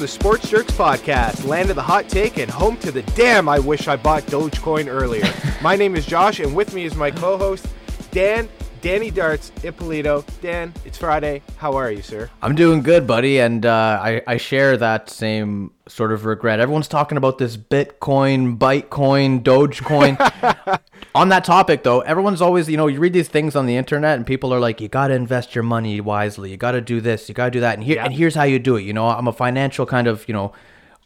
the Sports Jerks podcast, land of the hot take and home to the damn I wish I bought Dogecoin earlier. my name is Josh, and with me is my co host, Dan. Danny Darts, Ippolito. Dan, it's Friday. How are you, sir? I'm doing good, buddy, and uh, I, I share that same sort of regret. Everyone's talking about this Bitcoin, Bitcoin, Dogecoin. on that topic, though, everyone's always, you know, you read these things on the internet, and people are like, you got to invest your money wisely. You got to do this. You got to do that. And, here, yeah. and here's how you do it. You know, I'm a financial kind of, you know,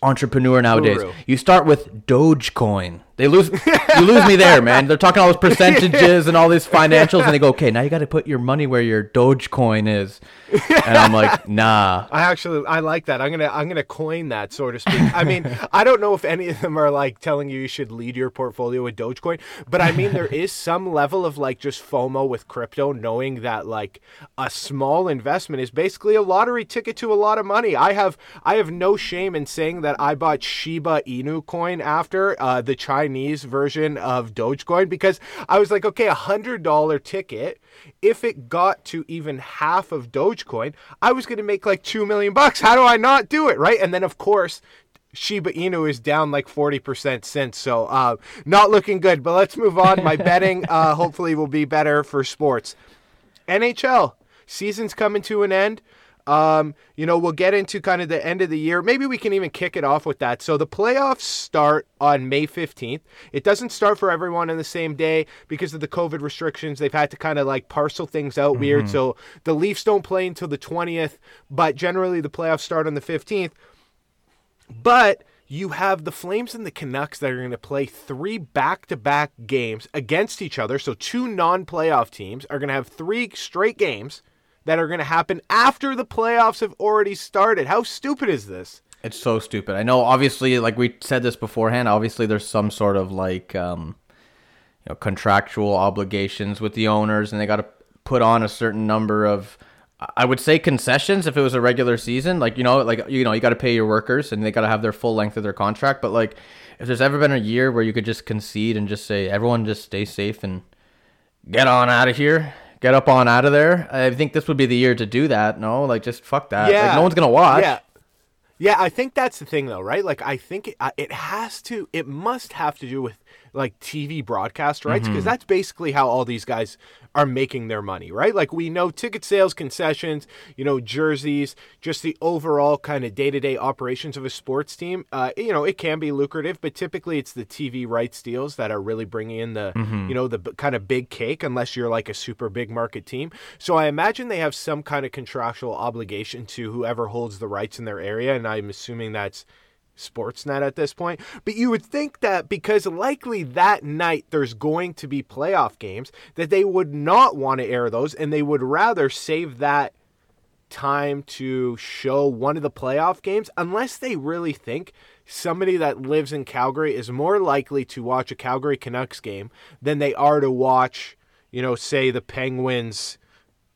entrepreneur nowadays. Guru. You start with Dogecoin. They lose you lose me there, man. They're talking all those percentages and all these financials, and they go, "Okay, now you got to put your money where your Dogecoin is." And I'm like, "Nah." I actually I like that. I'm gonna I'm gonna coin that, so to speak. I mean, I don't know if any of them are like telling you you should lead your portfolio with Dogecoin, but I mean there is some level of like just FOMO with crypto, knowing that like a small investment is basically a lottery ticket to a lot of money. I have I have no shame in saying that I bought Shiba Inu coin after uh, the China Chinese version of Dogecoin because I was like, okay, a hundred dollar ticket. If it got to even half of Dogecoin, I was going to make like two million bucks. How do I not do it, right? And then of course. Shiba Inu is down like 40% since, so uh, not looking good. But let's move on. My betting uh, hopefully will be better for sports. NHL season's coming to an end. Um, you know, we'll get into kind of the end of the year. Maybe we can even kick it off with that. So the playoffs start on May 15th. It doesn't start for everyone on the same day because of the COVID restrictions. They've had to kind of like parcel things out mm-hmm. weird. So the Leafs don't play until the 20th, but generally the playoffs start on the 15th. But you have the Flames and the Canucks that are going to play three back to back games against each other. So two non playoff teams are going to have three straight games that are going to happen after the playoffs have already started. How stupid is this? It's so stupid. I know. Obviously, like we said this beforehand. Obviously, there's some sort of like, um, you know, contractual obligations with the owners, and they got to put on a certain number of. I would say concessions if it was a regular season, like you know, like you know, you got to pay your workers and they got to have their full length of their contract. But like, if there's ever been a year where you could just concede and just say everyone just stay safe and get on out of here, get up on out of there. I think this would be the year to do that. No, like just fuck that. Yeah. Like no one's gonna watch. Yeah. Yeah, I think that's the thing though, right? Like I think it, uh, it has to it must have to do with like TV broadcast rights because mm-hmm. that's basically how all these guys are making their money, right? Like we know ticket sales, concessions, you know, jerseys, just the overall kind of day to day operations of a sports team. Uh, you know, it can be lucrative, but typically it's the TV rights deals that are really bringing in the, mm-hmm. you know, the kind of big cake, unless you're like a super big market team. So I imagine they have some kind of contractual obligation to whoever holds the rights in their area, and I'm assuming that's Sportsnet at this point. But you would think that because likely that night there's going to be playoff games, that they would not want to air those and they would rather save that time to show one of the playoff games unless they really think somebody that lives in Calgary is more likely to watch a Calgary Canucks game than they are to watch, you know, say the Penguins.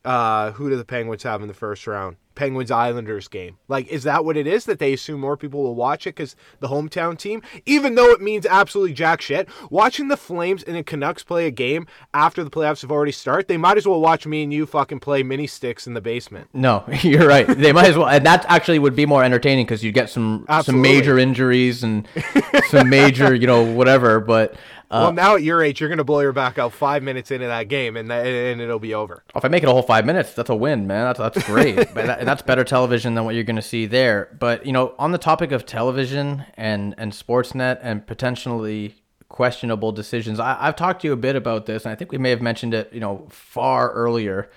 Uh, who do the Penguins have in the first round? Penguins Islanders game. Like, is that what it is that they assume more people will watch it because the hometown team, even though it means absolutely jack shit? Watching the Flames and the Canucks play a game after the playoffs have already started, they might as well watch me and you fucking play mini sticks in the basement. No, you're right. They might as well, and that actually would be more entertaining because you get some absolutely. some major injuries and some major, you know, whatever. But well, uh, now at your age, you're going to blow your back out five minutes into that game, and that, and it'll be over. Oh, if I make it a whole five minutes, that's a win, man. That's that's great. but that, that's better television than what you're going to see there. But you know, on the topic of television and and Sportsnet and potentially questionable decisions, I, I've talked to you a bit about this, and I think we may have mentioned it, you know, far earlier.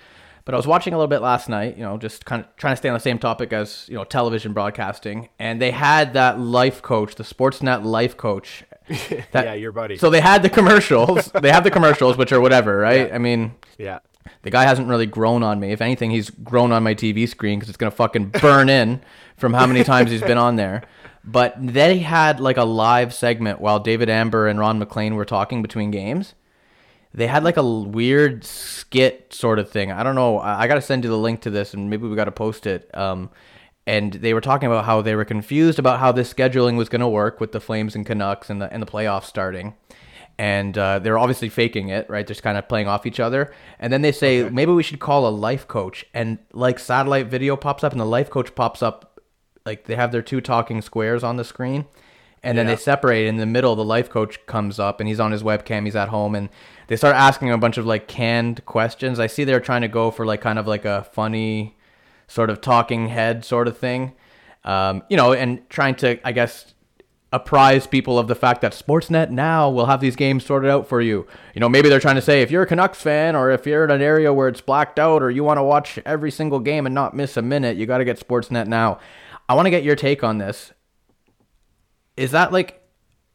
But I was watching a little bit last night, you know, just kind of trying to stay on the same topic as, you know, television broadcasting. And they had that life coach, the Sportsnet life coach that, yeah, your buddy. So they had the commercials. they have the commercials, which are whatever, right? Yeah. I mean, yeah. The guy hasn't really grown on me. If anything, he's grown on my TV screen because it's gonna fucking burn in from how many times he's been on there. But they had like a live segment while David Amber and Ron MacLean were talking between games. They had like a weird skit sort of thing. I don't know. I, I got to send you the link to this, and maybe we got to post it. Um, and they were talking about how they were confused about how this scheduling was going to work with the Flames and Canucks and the and the playoffs starting. And uh, they're obviously faking it, right? They're just kind of playing off each other. And then they say okay. maybe we should call a life coach, and like satellite video pops up, and the life coach pops up like they have their two talking squares on the screen, and then Yeah. they separate. In the middle, the life coach comes up and he's on his webcam. He's at home, and they start asking him a bunch of like canned questions. I see they're trying to go for like kind of like a funny, sort of talking head sort of thing, um, you know, and trying to I guess apprise people of the fact that Sportsnet now will have these games sorted out for you. You know, maybe they're trying to say if you're a Canucks fan or if you're in an area where it's blacked out or you want to watch every single game and not miss a minute, you got to get Sportsnet now. I want to get your take on this. Is that like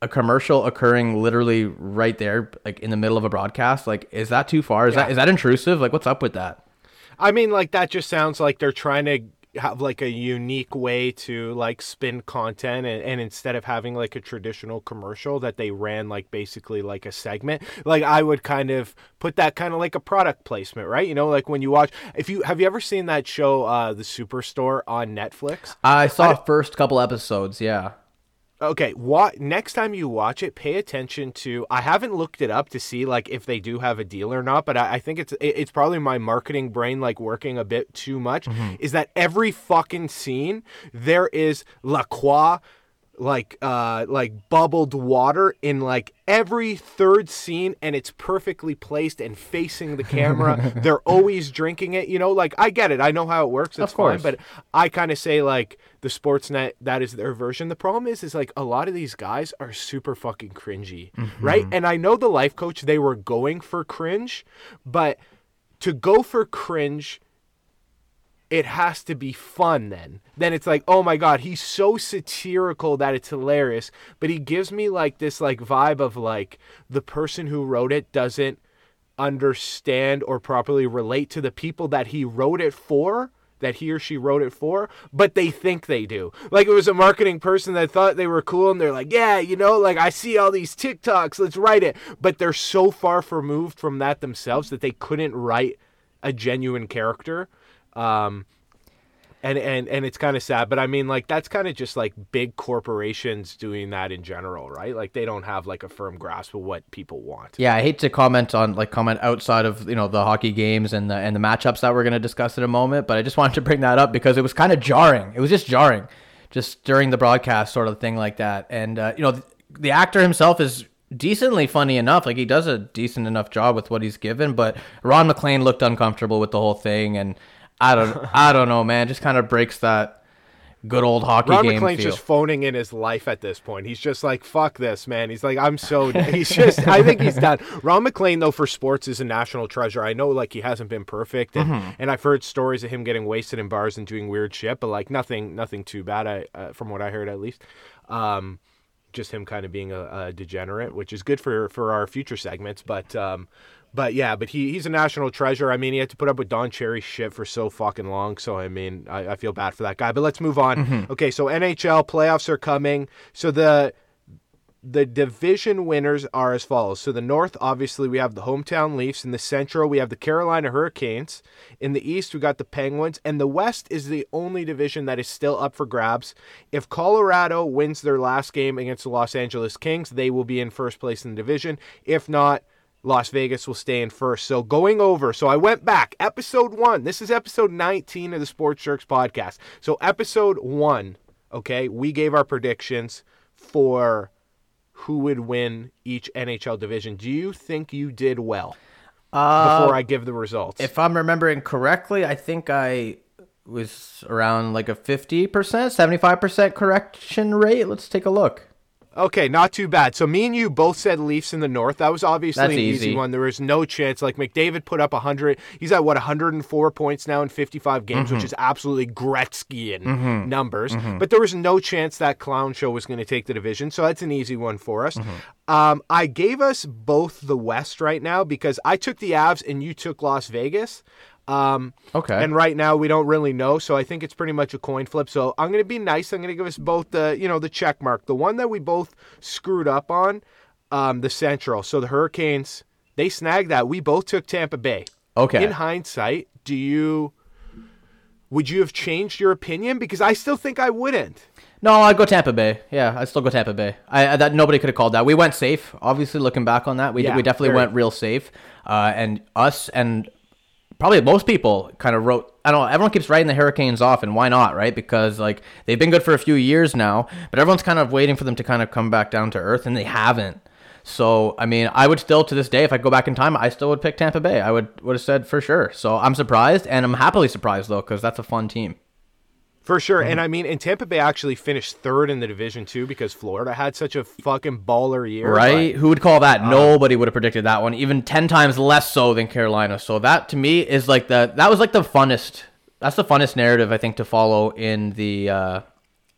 a commercial occurring literally right there like in the middle of a broadcast? Like is that too far? Is that Yeah. is that intrusive? Like what's up with that? I mean, like that just sounds like they're trying to have like a unique way to like spin content and, and instead of having like a traditional commercial that they ran like basically like a segment. Like i would kind of put that kind of like a product placement right? You know like when you watch if you have you ever seen that show uh the superstore on netflix? I saw first couple episodes, yeah. Okay, what next time you watch it, pay attention to. I haven't looked it up to see like if they do have a deal or not, but I, I think it's it- it's probably my marketing brain like working a bit too much. Mm-hmm. Is that every fucking scene there is La Croix, like uh like bubbled water in like every third scene, and it's perfectly placed and facing the camera. They're always drinking it, you know. Like I get it, I know how it works. It's Of course. fine, but I kind of say like the Sportsnet that is their version. The problem is is like a lot of these guys are super fucking cringy, right? And I know the life coach they were going for cringe, but to go for cringe it has to be fun then. Then it's like, oh my god, he's so satirical that it's hilarious, but he gives me like this like vibe of like the person who wrote it doesn't understand or properly relate to the people that he wrote it for that he or she wrote it for but they think they do. Like it was a marketing person that thought they were cool and they're like yeah you know like i see all these tiktoks let's write it. But they're so far removed from that themselves that they couldn't write a genuine character um and and and it's kind of sad but i mean like that's kind of just like big corporations doing that in general right like they don't have like a firm grasp of what people want Yeah, I hate to comment on like comment outside of you know the hockey games and the and the matchups that we're gonna discuss in a moment, but I just wanted to bring that up because it was kind of jarring. It was just jarring, just during the broadcast sort of thing like that. And uh, you know the, the actor himself is decently funny enough. Like he does a decent enough job with what he's given, but Ron MacLean looked uncomfortable with the whole thing, and I don't I don't know, man. Just kind of breaks that good old hockey Ron game MacLean's feel. just phoning in his life at this point. He's just like, fuck this, man. He's like, I'm so. He's just. I think he's done. Ron MacLean, though, for sports is a national treasure. I know, like, he hasn't been perfect, and, Mm-hmm. and I've heard stories of him getting wasted in bars and doing weird shit, but like nothing, nothing too bad. I, uh, from what I heard, at least. Um, just him kind of being a, a degenerate, which is good for for our future segments. But um, but yeah, but he he's a national treasure. I mean, he had to put up with Don Cherry shit for so fucking long. So I mean, I, I feel bad for that guy. But let's move on. Mm-hmm. Okay, so NHL playoffs are coming. So the the division winners are as follows. So the North, obviously, we have the hometown Leafs. In the Central, we have the Carolina Hurricanes. In the East, we got the Penguins. And the West is the only division that is still up for grabs. If Colorado wins their last game against the Los Angeles Kings, they will be in first place in the division. If not, Las Vegas will stay in first. So going over, so I went back, episode one. This is episode 19 of the Sports Jerks podcast. So episode one, okay, we gave our predictions for who would win each NHL division. Do you think you did well before uh, I give the results? If I'm remembering correctly, I think I was around like a 50%, 75% correction rate. Let's take a look. Okay, not too bad. So me and you both said Leafs in the North. That was obviously That's an easy. easy. one. There was no chance. Like McDavid put up 100. He's at what 104 points now in 55 games, Mm-hmm. which is absolutely Gretzkyan numbers. But there was no chance that clown show was going to take the division. So that's an easy one for us. Mm-hmm. Um, I gave us both the West right now because I took the Avs and you took Las Vegas. Um, Okay. and right now we don't really know, so I think it's pretty much a coin flip. So I'm gonna be nice. I'm gonna give us both the you know the check mark. The one that we both screwed up on, um, the Central. So the Hurricanes they snagged that. We both took Tampa Bay. Okay. In hindsight, do you would you have changed your opinion? Because I still think I wouldn't. No, I'd go Tampa Bay. Yeah, I'd still go Tampa Bay. I, I that nobody could have called that. We went safe. Obviously, looking back on that, we, Yeah, we definitely very. went real safe. Uh, and us and probably most people kind of wrote. I don't know. Everyone keeps writing the Hurricanes off, and why not, right? Because like they've been good for a few years now, but everyone's kind of waiting for them to kind of come back down to earth, and they haven't. So I mean, I would still to this day, if I go back in time, I still would pick Tampa Bay. I would would have said for sure. So I'm surprised, and I'm happily surprised though, because that's a fun team. For sure. And I mean, and Tampa Bay actually finished third in the division too because Florida had such a fucking baller year. Right? Who would call that? Nobody would have predicted that one, even 10 times less so than Carolina. So that to me is like the that was like the funnest that's the funnest narrative I think to follow in the uh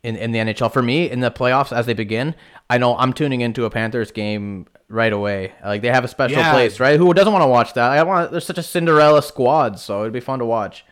in, in the NHL for me in the playoffs as they begin. I know I'm tuning into a Panthers game right away. Like they have a special Yeah. place, right? Who doesn't want to watch that? I want there's such a Cinderella squad, so it'd be fun to watch.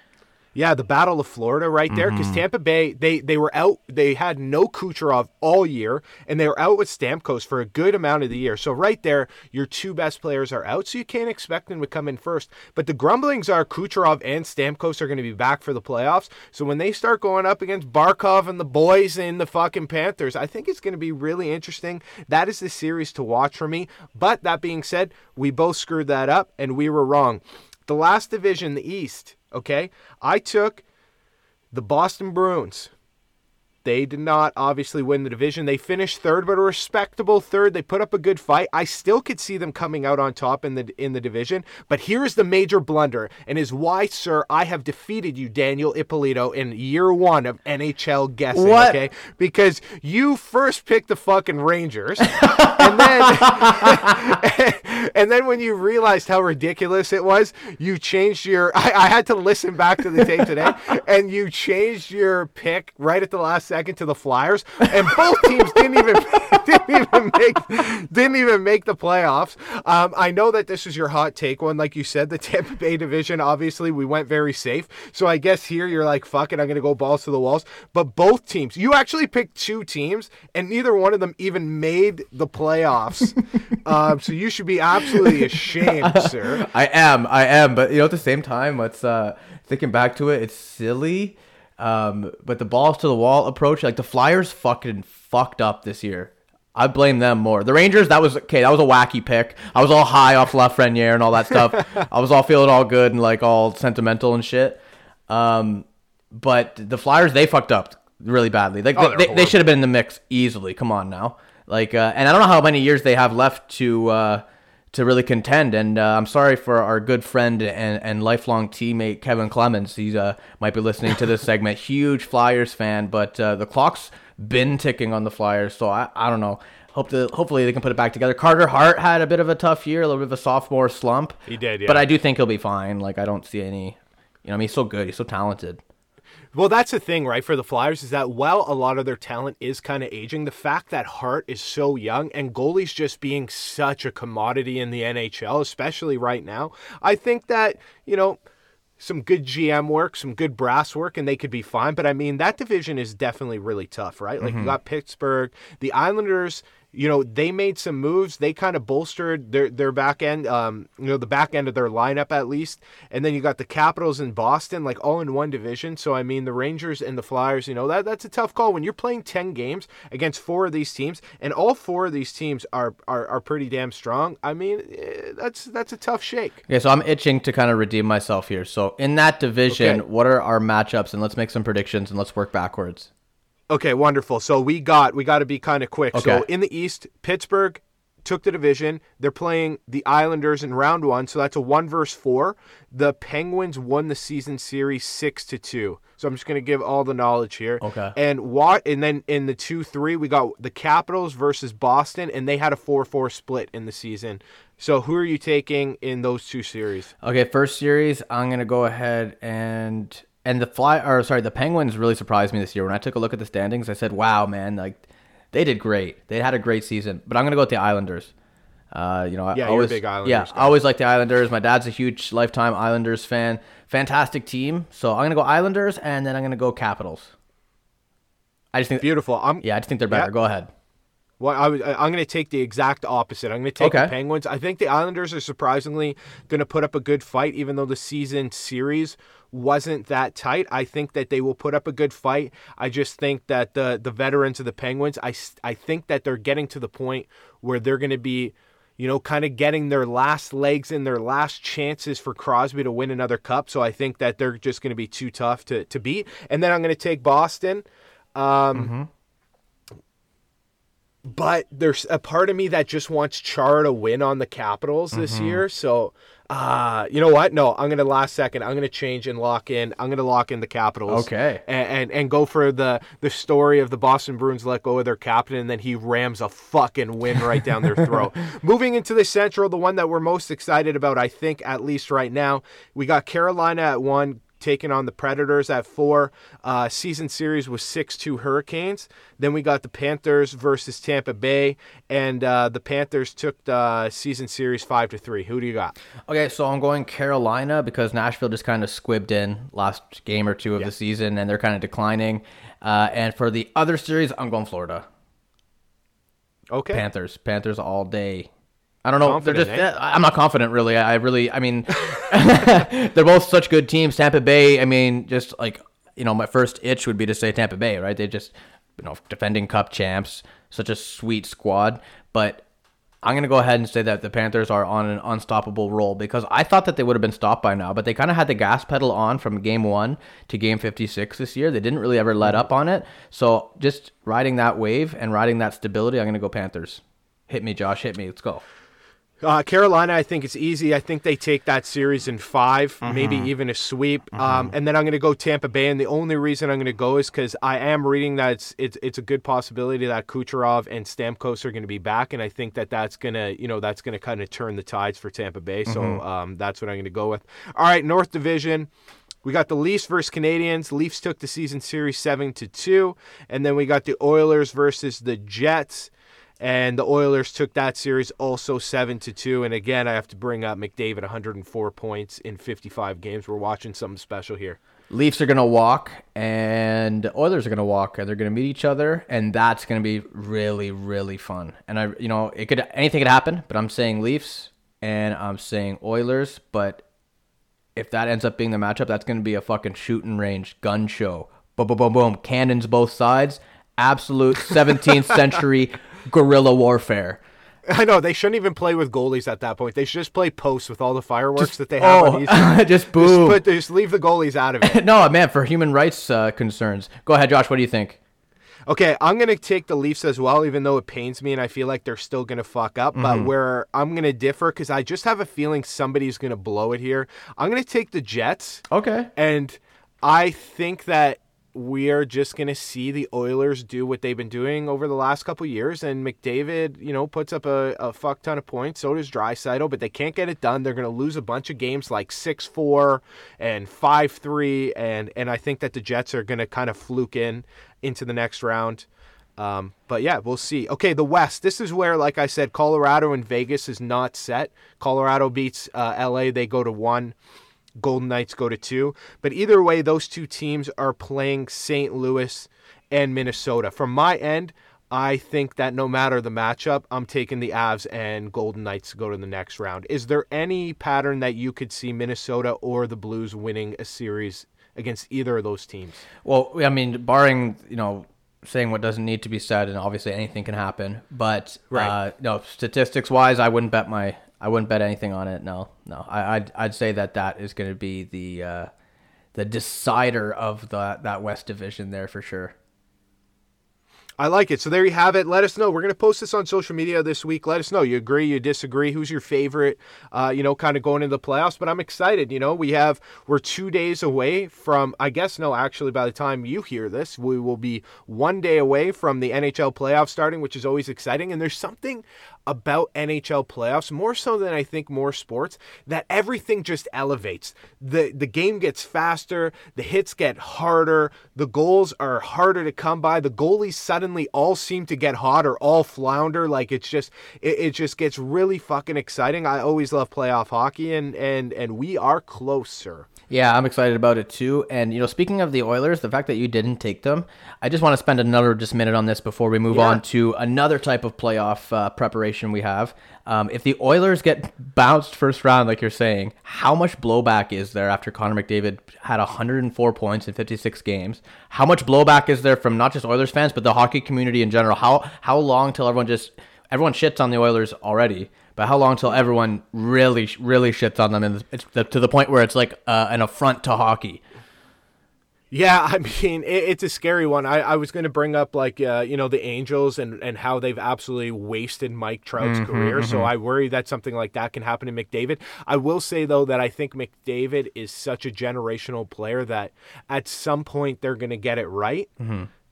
Yeah, the Battle of Florida right there because mm-hmm. Tampa Bay they they were out they had no Kucherov all year and they were out with Stamkos for a good amount of the year. So right there, your two best players are out, so you can't expect them to come in first. But the grumblings are Kucherov and Stamkos are going to be back for the playoffs. So when they start going up against Barkov and the boys in the fucking Panthers, I think it's going to be really interesting. That is the series to watch for me. But that being said, we both screwed that up and we were wrong. The last division, the East, okay? I took the Boston Bruins. They did not obviously win the division. They finished third, but a respectable third. They put up a good fight. I still could see them coming out on top in the in the division. But here's the major blunder, and is why, sir, I have defeated you, Daniel Ippolito, in year one of NHL guessing. What? Okay, because you first picked the fucking Rangers, and then and then when you realized how ridiculous it was, you changed your. I, I had to listen back to the tape today, and you changed your pick right at the last second to the Flyers, and both teams didn't even didn't even make didn't even make the playoffs. Um, I know that this is your hot take one, like you said, the Tampa Bay division. Obviously, we went very safe, so I guess here you're like, fuck it, I'm gonna go balls to the walls. But both teams, you actually picked two teams, and neither one of them even made the playoffs. um, so you should be absolutely ashamed, sir. I am, I am, but you know, at the same time, it's uh, thinking back to it, it's silly. Um, but the balls to the wall approach, like the Flyers, fucking fucked up this year. I blame them more. The Rangers, that was okay. That was a wacky pick. I was all high off Lafreniere and all that stuff. I was all feeling all good and like all sentimental and shit. Um, but the Flyers, they fucked up really badly. Like Oh, they, they, they should have been in the mix easily. Come on now. Like, uh, and I don't know how many years they have left to uh, to really contend. And uh, I'm sorry for our good friend and, and lifelong teammate Kevin Clemens. He uh, might be listening to this segment. Huge Flyers fan, but uh, the clock's been ticking on the Flyers. So I, I don't know. Hope to, hopefully they can put it back together. Carter Hart had a bit of a tough year, a little bit of a sophomore slump. He did, yeah. But I do think he'll be fine. Like I don't see any. You know, I mean, he's so good. He's so talented. Well, that's the thing, right? For the Flyers, is that while a lot of their talent is kind of aging, the fact that Hart is so young and goalies just being such a commodity in the NHL, especially right now, I think that, you know, some good GM work, some good brass work, and they could be fine. But I mean, that division is definitely really tough, right? Like you mm-hmm. got Pittsburgh, the Islanders. You know, they made some moves. They kind of bolstered their their back end. Um, you know, the back end of their lineup at least. And then you got the Capitals in Boston, like all in one division. So I mean, the Rangers and the Flyers. You know, that that's a tough call when you're playing ten games against four of these teams, and all four of these teams are are, are pretty damn strong. I mean, eh, that's that's a tough shake. Okay, so I'm itching to kind of redeem myself here. So in that division, Okay. what are our matchups? And let's make some predictions and let's work backwards. Okay, wonderful. So we got we got to be kind of quick. Okay. So in the East, Pittsburgh took the division. They're playing the Islanders in round one, so that's a one versus four. The Penguins won the season series six to two. So I'm just gonna give all the knowledge here. Okay. And what? And then in the two three, we got the Capitals versus Boston, and they had a four four split in the season. So who are you taking in those two series? Okay, first series, I'm gonna go ahead and and the fly or sorry, the Penguins really surprised me this year. When I took a look at the standings, I said, "Wow, man, like they did great. They had a great season." But I'm gonna go with the Islanders. Uh, you know, I Yeah, a always, big Islanders Yeah, guy. I always like the Islanders. My dad's a huge lifetime Islanders fan. Fantastic team. So I'm gonna go Islanders, and then I'm gonna go Capitals. I just think, Beautiful. I'm yeah, I just think they're better. Yeah. Go ahead. Well, I was, I'm going to take the exact opposite. I'm going to take the Okay. Penguins. I think the Islanders are surprisingly going to put up a good fight, even though the season series wasn't that tight. I think that they will put up a good fight. I just think that the the veterans of the Penguins, I, I think that they're getting to the point where they're going to be. you know, kind of getting their last legs and their last chances for Crosby to win another cup. So I think that they're just going to be too tough to, to beat. And then I'm going to take Boston. Um, But there's a part of me that just wants Chara to win on the Capitals this year. So, uh, you know what? No, I'm gonna last second. I'm gonna change and lock in. I'm gonna lock in the Capitals. Okay. And, and and go for the the story of the Boston Bruins let go of their captain and then he rams a fucking win right down their throat. Moving into the Central, the one that we're most excited about, I think, at least right now, we got Carolina at one. Taking on the Predators at four. Uh, season series was 6 2 Hurricanes. Then we got the Panthers versus Tampa Bay. And uh, the Panthers took the season series 5 to 3. Who do you got? Okay, so I'm going Carolina because Nashville just kind of squibbed in last game or two of the season, and they're kind of declining. Uh, and for the other series, I'm going Florida Okay. Panthers. Panthers all day. I don't know. Confident, they're just. eh? I'm not confident, really. I really. I mean, they're both such good teams. Tampa Bay. I mean, just like you know, my first itch would be to say Tampa Bay, right? They just, you know, defending Cup champs, such a sweet squad. But I'm gonna go ahead and say that the Panthers are on an unstoppable roll because I thought that they would have been stopped by now, but they kind of had the gas pedal on from game one to game 56 this year. They didn't really ever let up on it. So just riding that wave and riding that stability, I'm gonna go Panthers. Hit me, Josh. Hit me. Let's go. Uh, Carolina, I think it's easy. I think they take that series in 5 maybe even a sweep. Um, and then I'm going to go Tampa Bay. And the only reason I'm going to go is because I am reading that it's, it's it's a good possibility that Kucherov and Stamkos are going to be back, and I think that that's going to you know that's going to kind of turn the tides for Tampa Bay. So um, that's what I'm going to go with. All right, North Division. We got the Leafs versus Canadiens. Leafs took the season series seven to two, and then we got the Oilers versus the Jets and the Oilers took that series also seven to two. And again, I have to bring up McDavid, 104 points in 55 games. We're watching something special here. Leafs are gonna walk, and Oilers are gonna walk, and they're gonna meet each other, and that's gonna be really, really fun. And I, you know, it could anything could happen, but I'm saying Leafs, and I'm saying Oilers. But if that ends up being the matchup, that's gonna be a fucking shooting range gun show. Boom, boom, boom, boom. Cannons both sides. Absolute 17th century guerrilla warfare. I know they shouldn't even play with goalies at that point. They should just play posts with all the fireworks that they have on Oh, each side. just Just, put, just leave the goalies out of it. no, man, for human rights uh, concerns. Go ahead, Josh. What do you think? Okay, I'm gonna take the Leafs as well, even though it pains me and I feel like they're still gonna fuck up. But where I'm gonna differ because I just have a feeling somebody's gonna blow it here. I'm gonna take the Jets. Okay. And I think that we are just going to see the Oilers do what they've been doing over the last couple years. And McDavid, you know, puts up a, a fuck ton of points. So does Draisaitl, but they can't get it done. They're going to lose a bunch of games like 6 4 and 5 3. And, and I think that the Jets are going to kind of fluke in into the next round. Um, but yeah, we'll see. Okay, the West. This is where, like I said, Colorado and Vegas is not set. Colorado beats uh, LA. They go to one. Golden Knights go to two. But either way, those two teams are playing St. Louis and Minnesota. From my end, I think that no matter the matchup, I'm taking the Avs and Golden Knights to go to the next round. Is there any pattern that you could see Minnesota or the Blues winning a series against either of those teams? Well, I mean, barring you know saying what doesn't need to be said, and obviously anything can happen. But Right. uh, no, statistics wise, I wouldn't bet my I wouldn't bet anything on it. No, no, I, I'd I'd say that that is going to be the uh, the decider of the that West Division there for sure. I like it. So there you have it. Let us know. We're going to post this on social media this week. Let us know. You agree, you disagree. Who's your favorite, uh, you know, kind of going into the playoffs? But I'm excited. You know, we have, we're two days away from, I guess, no, actually, by the time you hear this, we will be one day away from the NHL playoffs starting, which is always exciting. And there's something about NHL playoffs, more so than I think more sports, that everything just elevates. The the game gets faster, the hits get harder, the goals are harder to come by. The goalies suddenly all seem to get hot or all flounder. Like it's just it, it just gets really fucking exciting. I always love playoff hockey and and and we are closer. Yeah, I'm excited about it too. And you know, speaking of the Oilers, the fact that you didn't take them, I just want to spend another just minute on this before we move Yeah. on to another type of playoff uh, preparation we have. Um, if the Oilers get bounced first round, like you're saying, how much blowback is there after Connor McDavid had 104 points in 56 games? How much blowback is there from not just Oilers fans but the hockey community in general? How how long till everyone just everyone shits on the Oilers already, but how long till everyone really, really shits on them, and it's the, to the point where it's like uh, an affront to hockey. Yeah, I mean it, it's a scary one. I, I was going to bring up like uh, you know the Angels and and how they've absolutely wasted Mike Trout's Mm-hmm, career. So I worry that something like that can happen to McDavid. I will say though that I think McDavid is such a generational player that at some point they're going to get it right,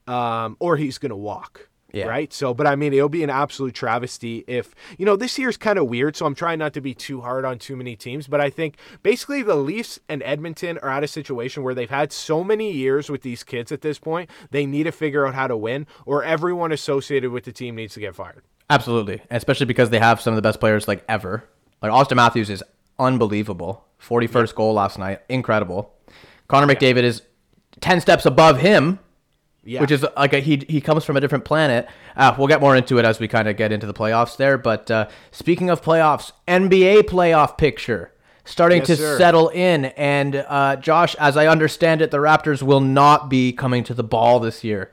um, or he's going to walk. Yeah. Right. So, but I mean, it'll be an absolute travesty if, you know, this year's kind of weird. So I'm trying not to be too hard on too many teams. But I think basically the Leafs and Edmonton are at a situation where they've had so many years with these kids at this point. They need to figure out how to win, or everyone associated with the team needs to get fired. Absolutely, especially because they have some of the best players like ever. Like Auston Matthews is unbelievable. Forty first goal last night, incredible. Connor McDavid is ten steps above him, Yeah. which is like a, he he comes from a different planet. Uh, we'll get more into it as we kind of get into the playoffs there. But uh, speaking of playoffs, NBA playoff picture starting Yes, to sir. settle in, and uh, Josh, as I understand it, the Raptors will not be coming to the ball this year.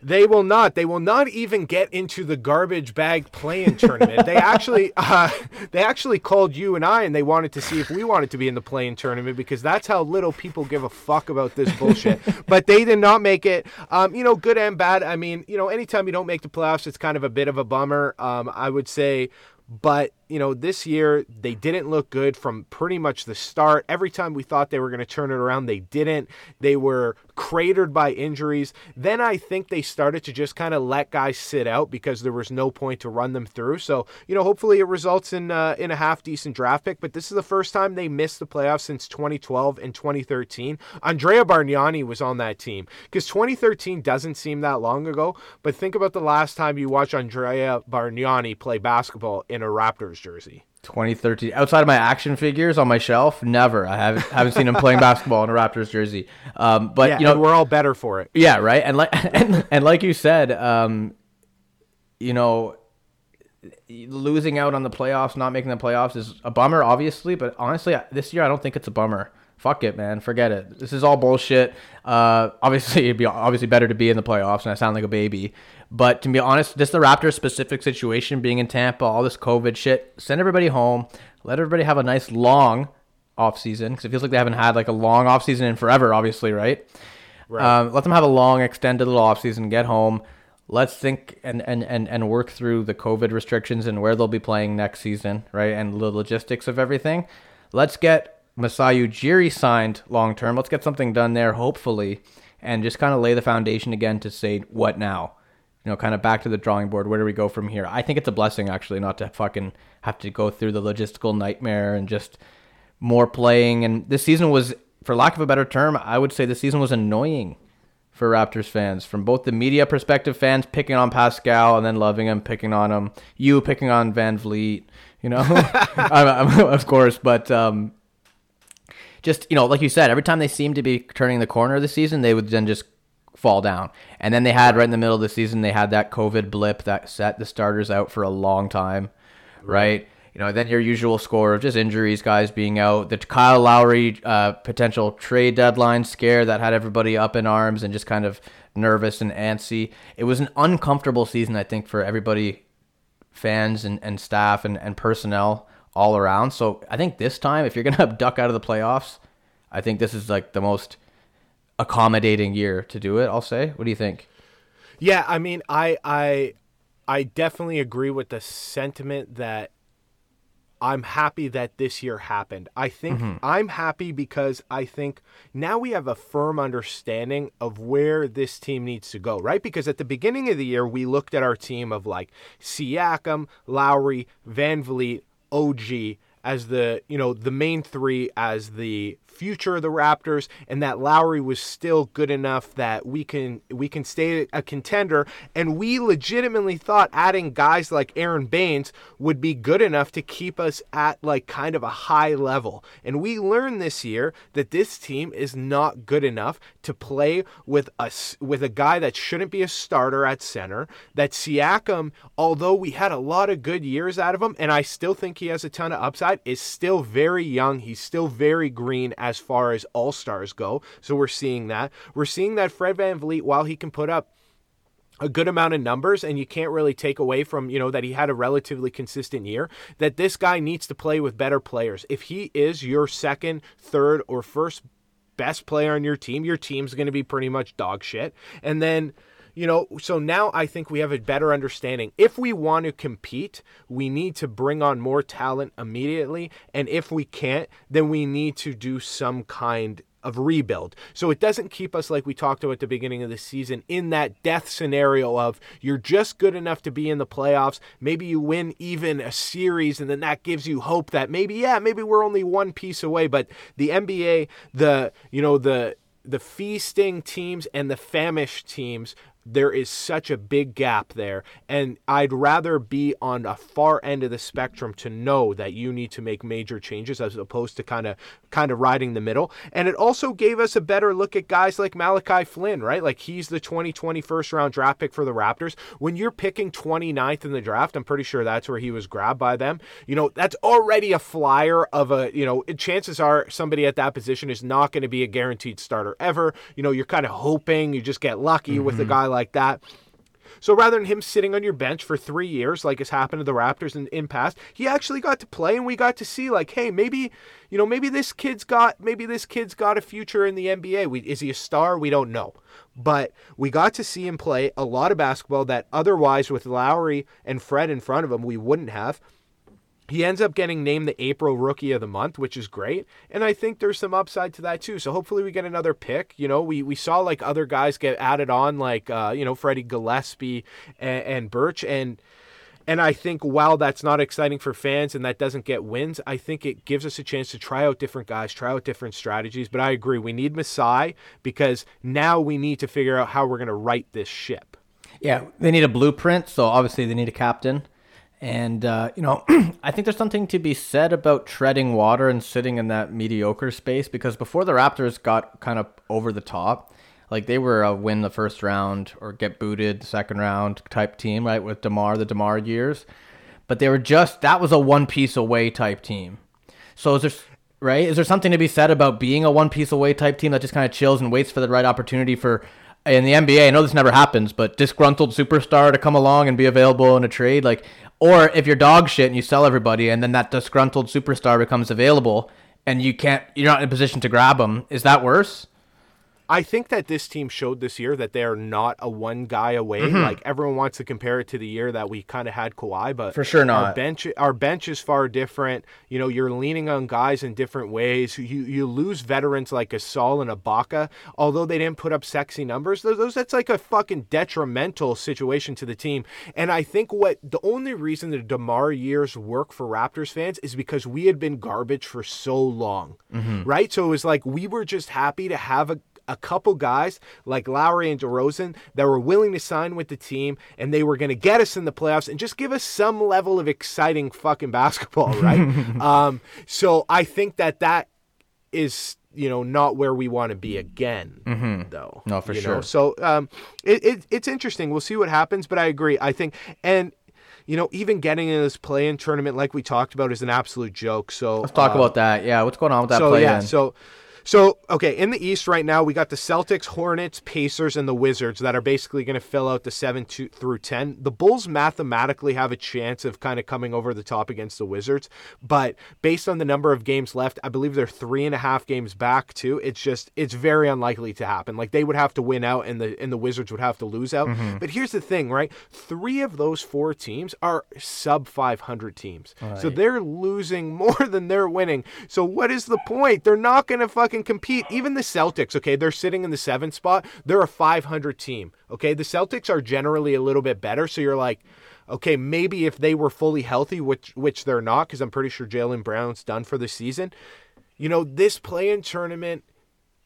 They will not. They will not even get into the garbage bag play-in tournament. they actually, uh, they actually called you and I, and they wanted to see if we wanted to be in the play-in tournament because that's how little people give a fuck about this bullshit. but they did not make it. Um, you know, good and bad. I mean, you know, anytime you don't make the playoffs, it's kind of a bit of a bummer. Um, I would say. But, you know, this year they didn't look good from pretty much the start. Every time we thought they were going to turn it around, they didn't. They were cratered by injuries. Then I think they started to just kind of let guys sit out because there was no point to run them through. So, you know, hopefully it results in uh, in a half decent draft pick, but this is the first time they missed the playoffs since 2012 and 2013. Andrea Bargnani was on that team because 2013 doesn't seem that long ago, but think about the last time you watched Andrea Bargnani play basketball in a Raptors jersey. 2013. Outside of my action figures on my shelf, never. I haven't haven't seen him playing basketball in a Raptors jersey. Um, but Yeah, you know, we're all better for it. yeah, right. And like and, and like you said, um, you know, losing out on the playoffs, not making the playoffs is a bummer, obviously. But honestly, this year I don't think it's a bummer. Fuck it, man. Forget it. This is all bullshit. Uh, obviously, it'd be obviously better to be in the playoffs, and I sound like a baby. But to be honest, this the Raptors specific situation, being in Tampa, all this COVID shit. Send everybody home. Let everybody have a nice long off season because it feels like they haven't had like a long off season in forever. Obviously, right? Right. Um, let them have a long, extended little off season. Get home. Let's think and, and, and, and work through the COVID restrictions and where they'll be playing next season, right? And the logistics of everything. Let's get Masai Ujiri signed long term. Let's get something done there, hopefully, and just kind of lay the foundation again to say what now. You know, kind of back to the drawing board. Where do we go from here? I think it's a blessing actually not to fucking have to go through the logistical nightmare and just more playing. And this season was, for lack of a better term, I would say this season was annoying for Raptors fans from both the media perspective, fans picking on Pascal and then loving him, picking on him, you picking on VanVleet, you know, I'm- I'm- of course, but um, just you know, like you said, every time they seemed to be turning the corner of the season, they would then just fall down. And then they had right in the middle of the season, they had that COVID blip that set the starters out for a long time, right? You know, then your usual score of just injuries, guys being out, the Kyle Lowry uh, potential trade deadline scare that had everybody up in arms and just kind of nervous and antsy. It was an uncomfortable season, I think, for everybody, fans and, and staff and, and personnel all around. So I think this time, if you're going to duck out of the playoffs, I think this is like the most accommodating year to do it. I'll say. What do you think? Yeah, I mean, I I I definitely agree with the sentiment that I'm happy that this year happened. I think mm-hmm. I'm happy because I think now we have a firm understanding of where this team needs to go, right? Because at the beginning of the year, we looked at our team of like Siakam, Lowry, VanVleet, OG as the, you know, the main three as the future of the Raptors and that Lowry was still good enough that we can we can stay a contender and we legitimately thought adding guys like Aron Baynes would be good enough to keep us at like kind of a high level. And we learned this year that this team is not good enough to play with us with a guy that shouldn't be a starter at center. That Siakam, although we had a lot of good years out of him and I still think he has a ton of upside, is still very young. He's still very green as far as all stars go. So we're seeing that. We're seeing that Fred VanVleet, while he can put up a good amount of numbers and you can't really take away from you know that he had a relatively consistent year that this guy needs to play with better players if he is your second third or first best player on your team your team's going to be pretty much dog shit and then you know so now i think we have a better understanding if we want to compete we need to bring on more talent immediately and if we can't then we need to do some kind of rebuild. So it doesn't keep us like we talked about at the beginning of the season in that death scenario of you're just good enough to be in the playoffs. Maybe you win even a series and then that gives you hope that maybe yeah, maybe we're only one piece away, but the NBA, the you know, the the feasting teams and the famished teams there is such a big gap there. And I'd rather be on a far end of the spectrum to know that you need to make major changes as opposed to kind of kind of riding the middle. And it also gave us a better look at guys like Malachi Flynn, right? Like he's the 2020 first round draft pick for the Raptors. When you're picking 29th in the draft, I'm pretty sure that's where he was grabbed by them. You know, that's already a flyer of a, you know, chances are somebody at that position is not going to be a guaranteed starter ever. You know, you're kind of hoping you just get lucky mm-hmm. with a guy like like that. So rather than him sitting on your bench for three years, like has happened to the Raptors in, in past, he actually got to play, and we got to see like, hey, maybe, you know, maybe this kid's got, maybe this kid's got a future in the NBA. We, is he a star? We don't know, but we got to see him play a lot of basketball that otherwise, with Lowry and Fred in front of him, we wouldn't have. He ends up getting named the April Rookie of the Month, which is great. And I think there's some upside to that too. So hopefully we get another pick. You know, we, we saw like other guys get added on, like, uh, you know, Freddie Gillespie and, and Birch. And, and I think while that's not exciting for fans and that doesn't get wins, I think it gives us a chance to try out different guys, try out different strategies. But I agree, we need Masai because now we need to figure out how we're going to right this ship. Yeah, they need a blueprint. So obviously they need a captain. And, uh, you know, I think there's something to be said about treading water and sitting in that mediocre space because before the Raptors got kind of over the top, like they were a win the first round or get booted second round type team, right? With DeMar, the DeMar years. But they were just, that was a one piece away type team. So is there, right? Is there something to be said about being a one piece away type team that just kind of chills and waits for the right opportunity for in the NBA, I know this never happens, but disgruntled superstar to come along and be available in a trade, like or if you're dog shit and you sell everybody and then that disgruntled superstar becomes available and you can't, you're not in a position to grab them, is that worse? I think that this team showed this year that they're not a one guy away. Mm-hmm. Like everyone wants to compare it to the year that we kind of had Kawhi, but for sure not. Our bench, our bench is far different. You know, you're leaning on guys in different ways. You you lose veterans like Gasol and Ibaka, although they didn't put up sexy numbers. Those that's like a fucking detrimental situation to the team. And I think what the only reason the Demar years work for Raptors fans is because we had been garbage for so long, mm-hmm. right? So it was like we were just happy to have a a couple guys like Lowry and DeRozan that were willing to sign with the team and they were going to get us in the playoffs and just give us some level of exciting fucking basketball, right? um, so I think that that is you know not where we want to be again mm-hmm. though no for sure know? so um it, it, it's interesting we'll see what happens but i agree i think and you know, even getting in this play-in tournament, like we talked about, is an absolute joke. So let's talk uh, about that. Yeah, what's going on with that so, play-in? Yeah, so so, okay, in the East right now, we got the Celtics, Hornets, Pacers, and the Wizards that are basically going to fill out the 7 two, through 10. The Bulls mathematically have a chance of kind of coming over the top against the Wizards, but based on the number of games left, I believe they're three and a half games back, too. It's just, it's very unlikely to happen. Like, they would have to win out, and the, and the Wizards would have to lose out. Mm-hmm. But here's the thing, right? Three of those four teams are sub 500 teams. Right. So they're losing more than they're winning. So, what is the point? They're not going to fucking compete. Even the Celtics, okay, they're sitting in the seventh spot. They're a 500 team, okay? The Celtics are generally a little bit better. So you're like, okay, maybe if they were fully healthy, which which they're not, because I'm pretty sure Jaylen Brown's done for the season. You know, this play-in tournament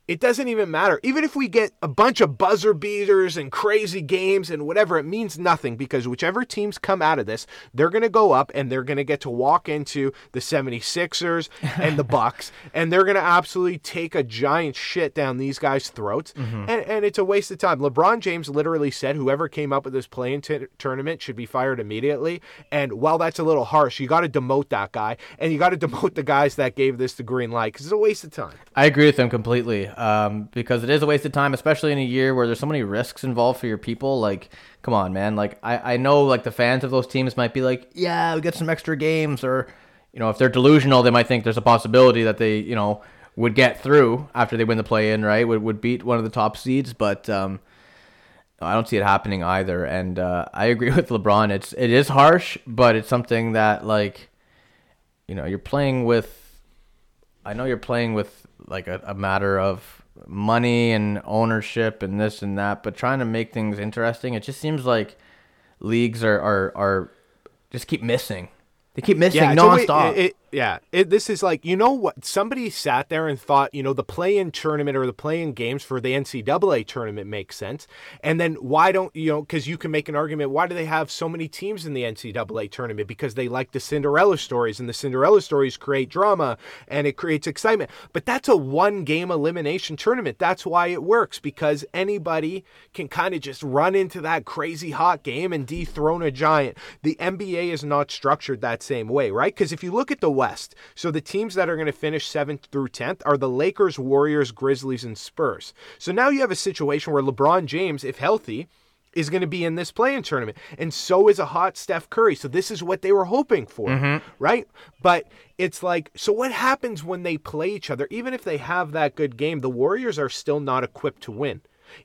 it doesn't even matter. Even if we get a bunch of buzzer beaters and crazy games and whatever, it means nothing because whichever teams come out of this, they're going to go up and they're going to get to walk into the 76ers and the Bucks and they're going to absolutely take a giant shit down these guys' throats. Mm-hmm. And, and it's a waste of time. LeBron James literally said whoever came up with this play-in t- tournament should be fired immediately. And while that's a little harsh, you got to demote that guy and you got to demote the guys that gave this the green light because it's a waste of time. I agree with him completely. Um, because it is a waste of time, especially in a year where there's so many risks involved for your people. Like, come on, man. Like, I, I know like the fans of those teams might be like, yeah, we get some extra games, or you know, if they're delusional, they might think there's a possibility that they, you know, would get through after they win the play in, right? Would would beat one of the top seeds, but um, I don't see it happening either. And uh, I agree with LeBron. It's it is harsh, but it's something that like, you know, you're playing with. I know you're playing with like a, a matter of money and ownership and this and that, but trying to make things interesting, it just seems like leagues are are, are just keep missing. They keep missing Yeah, it's a way- nonstop. it- yeah, it, this is like you know what? Somebody sat there and thought, you know, the play-in tournament or the play-in games for the NCAA tournament makes sense, and then why don't you know? Because you can make an argument. Why do they have so many teams in the NCAA tournament? Because they like the Cinderella stories, and the Cinderella stories create drama and it creates excitement. But that's a one-game elimination tournament. That's why it works because anybody can kind of just run into that crazy hot game and dethrone a giant. The NBA is not structured that same way, right? Because if you look at the West, so the teams that are going to finish 7th through 10th are the Lakers, Warriors, Grizzlies, and Spurs. So now you have a situation where LeBron James, if healthy, is going to be in this play-in tournament. And so is a hot Steph Curry. So this is what they were hoping for, mm-hmm. right? But it's like, so what happens when they play each other? Even if they have that good game, the Warriors are still not equipped to win.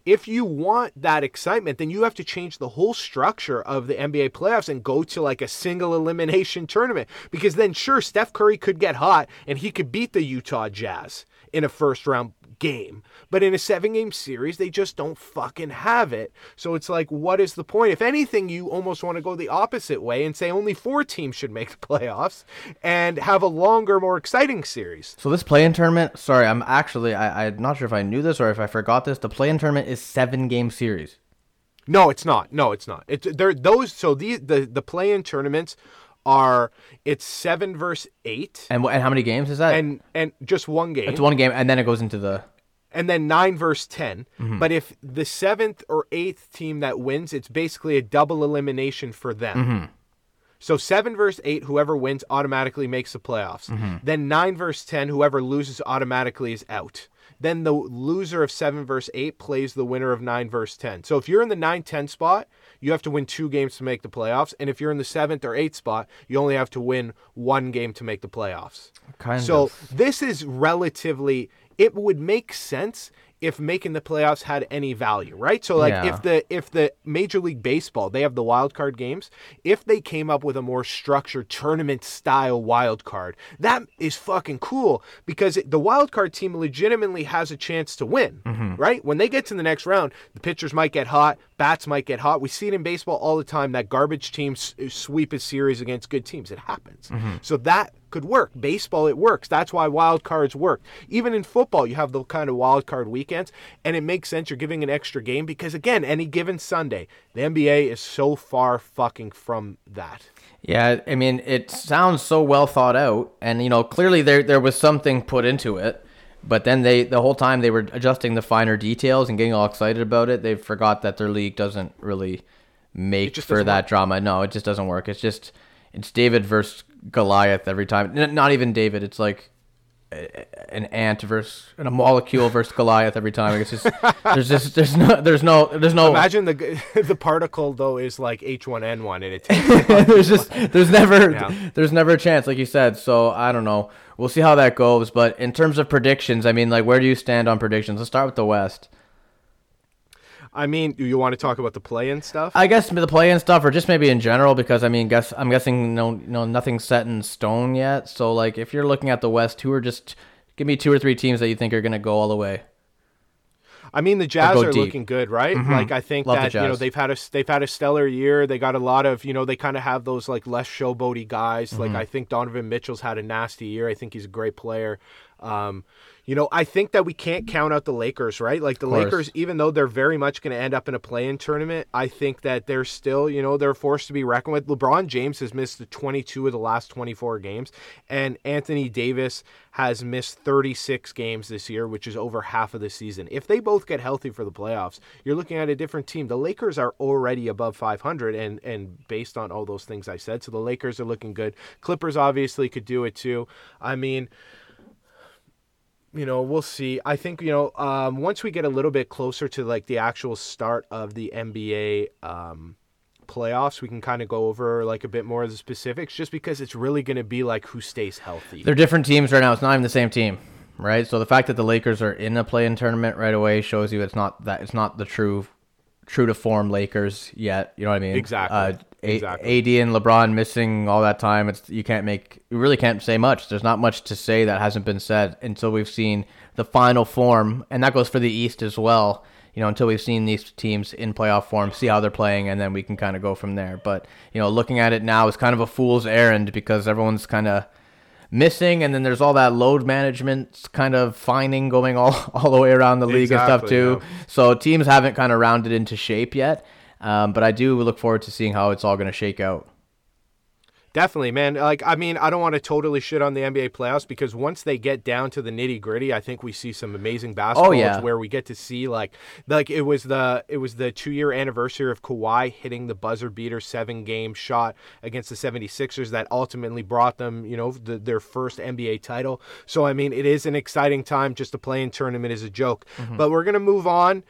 If you want that excitement, then you have to change the whole structure of the NBA playoffs and go to like a single elimination tournament. Because then, sure, Steph Curry could get hot and he could beat the Utah Jazz in a first round game. But in a seven game series, they just don't fucking have it. So it's like, what is the point? If anything, you almost want to go the opposite way and say only four teams should make the playoffs and have a longer, more exciting series. So this play-in tournament, sorry, I'm actually I, I'm not sure if I knew this or if I forgot this. The play-in tournament is seven game series. No, it's not. No, it's not. It's they're those. So the the the play in tournaments are it's seven versus eight, And and how many games is that? and and just one game, it's one game, and then it goes into the. and then nine versus 10 mm-hmm. But if the seventh or eighth team that wins, it's basically a double elimination for them. Mm-hmm. So seven versus eight, whoever wins automatically makes the playoffs. Mm-hmm. Then nine versus ten, whoever loses automatically is out. Then the loser of seven versus eight plays the winner of nine versus ten. So if you're in the 9-10 spot, you have to win two games to make the playoffs. And if you're in the seventh or eighth spot, you only have to win one game to make the playoffs. Kind so of. this is relatively it would make sense if making the playoffs had any value, right? So like Yeah. if the if the Major League Baseball, they have the wild card games, if they came up with a more structured tournament style wild card, that is fucking cool because it, the wild card team legitimately has a chance to win, mm-hmm. right? When they get to the next round, the pitchers might get hot, bats might get hot. We see it in baseball all the time that garbage teams sweep a series against good teams. It happens. Mm-hmm. So that could work. Baseball, it works. That's why wild cards work. Even in football, you have the kind of wild card weekends, and it makes sense. You're giving an extra game because, again, any given Sunday, the NBA is so far fucking from that. Yeah, I mean, it sounds so well thought out, and you know, clearly there there was something put into it. But then they the whole time they were adjusting the finer details and getting all excited about it. They forgot that their league doesn't really make for that drama. No, it just doesn't work. It's just it's David versus Goliath every time. N- Not even David. It's like a- an ant versus and a molecule versus Goliath every time. It's just there's just there's no there's no there's no Imagine the the particle though is like H1N1 and it takes there's just there's never Yeah. there's never a chance like you said so i don't know we'll see how that goes but in terms of predictions i mean like where do you stand on predictions let's start with the west I mean, do you want to talk about the play-in stuff? i guess the play and stuff or just maybe in general because i mean guess i'm guessing no no nothing's set in stone yet so like if you're looking at the west who are just give me two or three teams that you think are going to go all the way I mean, the Jazz are deep. Mm-hmm. looking good, right? Like I think Love that you know they've had a they've had a stellar year. They got a lot of you know they kind of have those like less showboaty guys. Mm-hmm. Like I think Donovan Mitchell's had a nasty year. I think he's a great player. Um, you know, I think that we can't count out the Lakers, right? Like the. Lakers, even though they're very much going to end up in a play-in tournament, I think that they're still, you know, they're forced to be reckoned with. LeBron James has missed the 22 of the last 24 games, and Anthony Davis has missed 36 games this year, which is over half of the season. If they both get healthy for the playoffs, you're looking at a different team. The Lakers are already above 500, and and based on all those things I said, so the Lakers are looking good. Clippers obviously could do it too. I mean you know, we'll see. I think you know, um, once we get a little bit closer to like the actual start of the NBA um, playoffs, we can kind of go over like a bit more of the specifics, just because it's really going to be like who stays healthy. They're different teams right now. It's not even the same team, right? So the fact that the Lakers are in a play-in tournament right away shows you it's not that it's not the true, true to form Lakers yet. You know what I mean? Exactly. Uh, Exactly. AD and LeBron missing all that time. It's you can't make you really can't say much. There's not much to say that hasn't been said until we've seen the final form, and that goes for the East as well. You know, until we've seen these teams in playoff form, see how they're playing, and then we can kind of go from there. But you know, looking at it now is kind of a fool's errand because everyone's kind of missing, and then there's all that load management kind of finding going all all the way around the league and stuff too. yeah. So teams haven't kind of rounded into shape yet. Um, but I do look forward to seeing how it's all going to shake out. Definitely, man. Like, I mean, I don't want to totally shit on the NBA playoffs because once they get down to the nitty gritty, I think we see some amazing basketball. Oh, yeah. Where we get to see like, like it was the it was the two year anniversary of Kawhi hitting the buzzer beater seven game shot against the 76ers that ultimately brought them, you know, the, their first NBA title. So I mean, it is an exciting time. Just to play in tournament is a joke. But we're gonna move on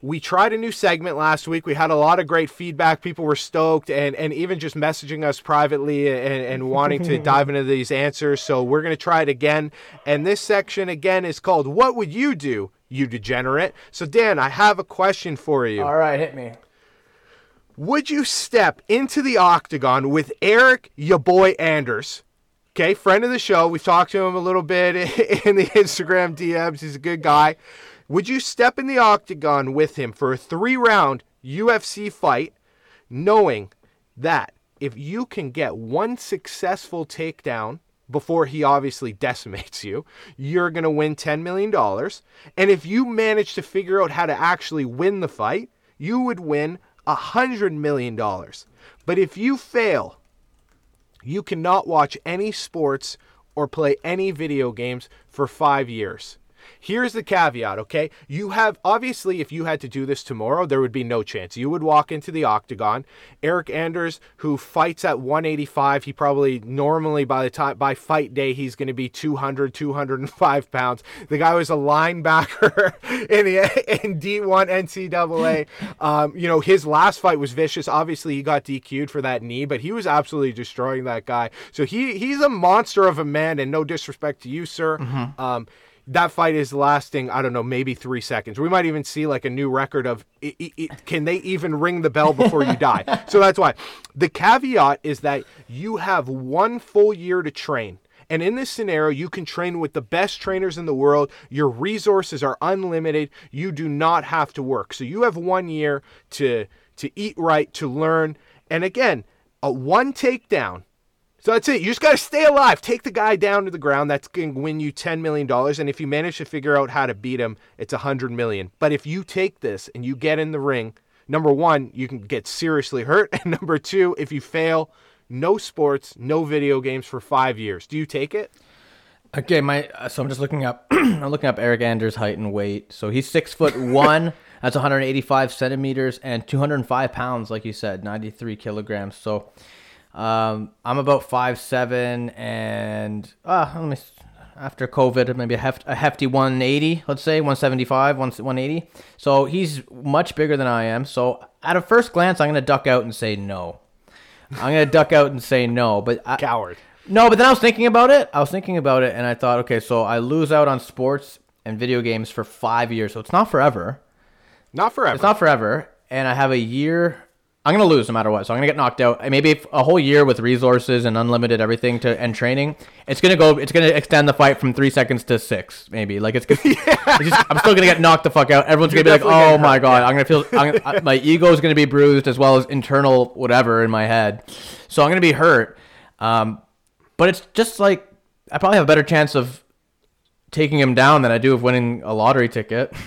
we tried a new segment last week. We had a lot of great feedback. People were stoked and, and even just messaging us privately and, and wanting to dive into these answers. So we're going to try it again. And this section, again, is called What Would You Do, You Degenerate? So, Dan, I have a question for you. All right, hit me. Would you step into the octagon with Eryk, your boy Anders? Okay, friend of the show. We've talked to him a little bit in the Instagram DMs. He's a good guy. Would you step in the octagon with him for a three round UFC fight, knowing that if you can get one successful takedown before he obviously decimates you, you're going to win $10 million. And if you manage to figure out how to actually win the fight, you would win $100 million. But if you fail, you cannot watch any sports or play any video games for five years. Here's the caveat, okay? You have obviously, if you had to do this tomorrow, there would be no chance. You would walk into the octagon. Eryk Anders, who fights at 185, he probably normally by the time by fight day he's going to be 200, 205 pounds. The guy was a linebacker in the in D1 NCAA. Um, you know, his last fight was vicious. Obviously, he got DQ'd for that knee, but he was absolutely destroying that guy. So he he's a monster of a man, and no disrespect to you, sir. Um, that fight is lasting i don't know maybe three seconds we might even see like a new record of i i i- can they even ring the bell before you die so that's why the caveat is that you have one full year to train and in this scenario, you can train with the best trainers in the world. Your resources are unlimited. You do not have to work. So you have one year to to eat right, to learn. And again, a one takedown so that's it. You just got to stay alive. Take the guy down to the ground. That's going to win you $10 million. And if you manage to figure out how to beat him, it's 100 million. But if you take this and you get in the ring, number one, you can get seriously hurt. And number two, if you fail, no sports, no video games for five years. Do you take it? Okay, my uh, so I'm just looking up. I'm looking up Eryk Anders' height and weight. So he's six foot one. That's 185 centimeters and 205 pounds, like you said, 93 kilograms. So um, I'm about five seven and uh, let me after COVID maybe a, heft, a hefty 180, let's say 175, 180. So he's much bigger than I am. So at a first glance, I'm gonna duck out and say no. I'm gonna duck out and say no, but I, Coward. no, but then I was thinking about it. I was thinking about it, and I thought, okay, so I lose out on sports and video games for five years, so it's not forever. Not forever. It's not forever, and I have a year. I'm gonna lose no matter what, so I'm gonna get knocked out. And Maybe if a whole year with resources and unlimited everything to and training. It's gonna go. It's gonna extend the fight from three seconds to six, maybe. Like it's. Gonna, it's just, I'm still gonna get knocked the fuck out. Everyone's You're gonna be like, "Oh my hurt, god!" I'm gonna feel. I'm gonna, my ego is gonna be bruised as well as internal whatever in my head. So I'm gonna be hurt. Um, but it's just like I probably have a better chance of taking him down than I do of winning a lottery ticket.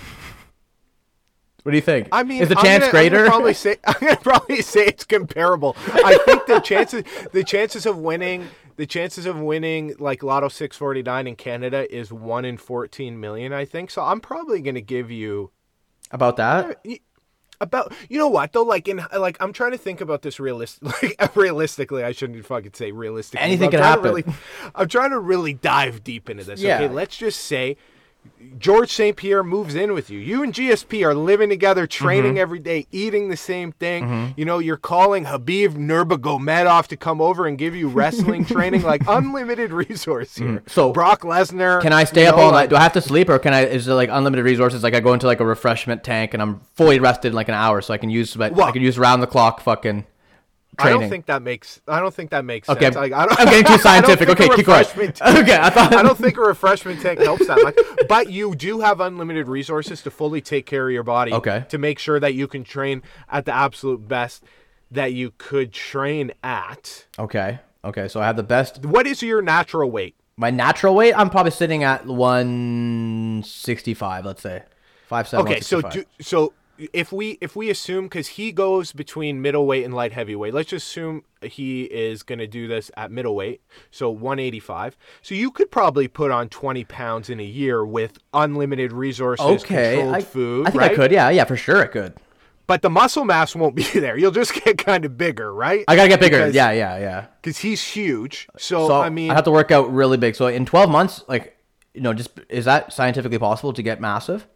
what do you think? I mean, is the chance gonna, greater? I'm gonna probably say I'm gonna probably say it's comparable. I think the chances the chances of winning the chances of winning like Lotto 649 in Canada is one in 14 million. I think so. I'm probably gonna give you About that? Uh, about you know what though like in like I'm trying to think about this realist like realistically I shouldn't fucking say realistically Anything can happen. really, I'm trying to really dive deep into this Yeah. okay let's just say George St. Pierre moves in with you. You and GSP are living together, Mm-hmm. training every day, eating the same thing. You know, you're calling Khabib Nurmagomedov to come over and give you wrestling training, like unlimited resource here. Mm. So, Brock Lesnar. Can I stay up know, all night? Do I have to sleep, or can I? Is there like unlimited resources? Like I go into like a refreshment tank and I'm fully rested in like an hour, so I can use like, I can use round the clock fucking I don't think that makes. I don't think that makes Okay, sense. Like, I don't, I'm getting too scientific. Okay, keep going. Okay, I thought. I don't think a refreshment tank helps that much, but you do have unlimited resources to fully take care of your body. Okay. To make sure that you can train at the absolute best that you could train at. Okay, okay. So I have the best. What is your natural weight? My natural weight, I'm probably sitting at 165. Let's say five seven. Okay, so do, so if we if we assume because he goes between middleweight and light heavyweight, let's just assume he is going to do this at middleweight, so 185. So you could probably put on 20 pounds in a year with unlimited resources, okay, controlled I, food, I think right? I could. Yeah, yeah, for sure I could. But the muscle mass won't be there. You'll just get kind of bigger, right? I gotta get bigger. Because- yeah, yeah, yeah. because he's huge. So, So I mean, I have to work out really big. So in 12 months, like, you know, just is that scientifically possible to get massive?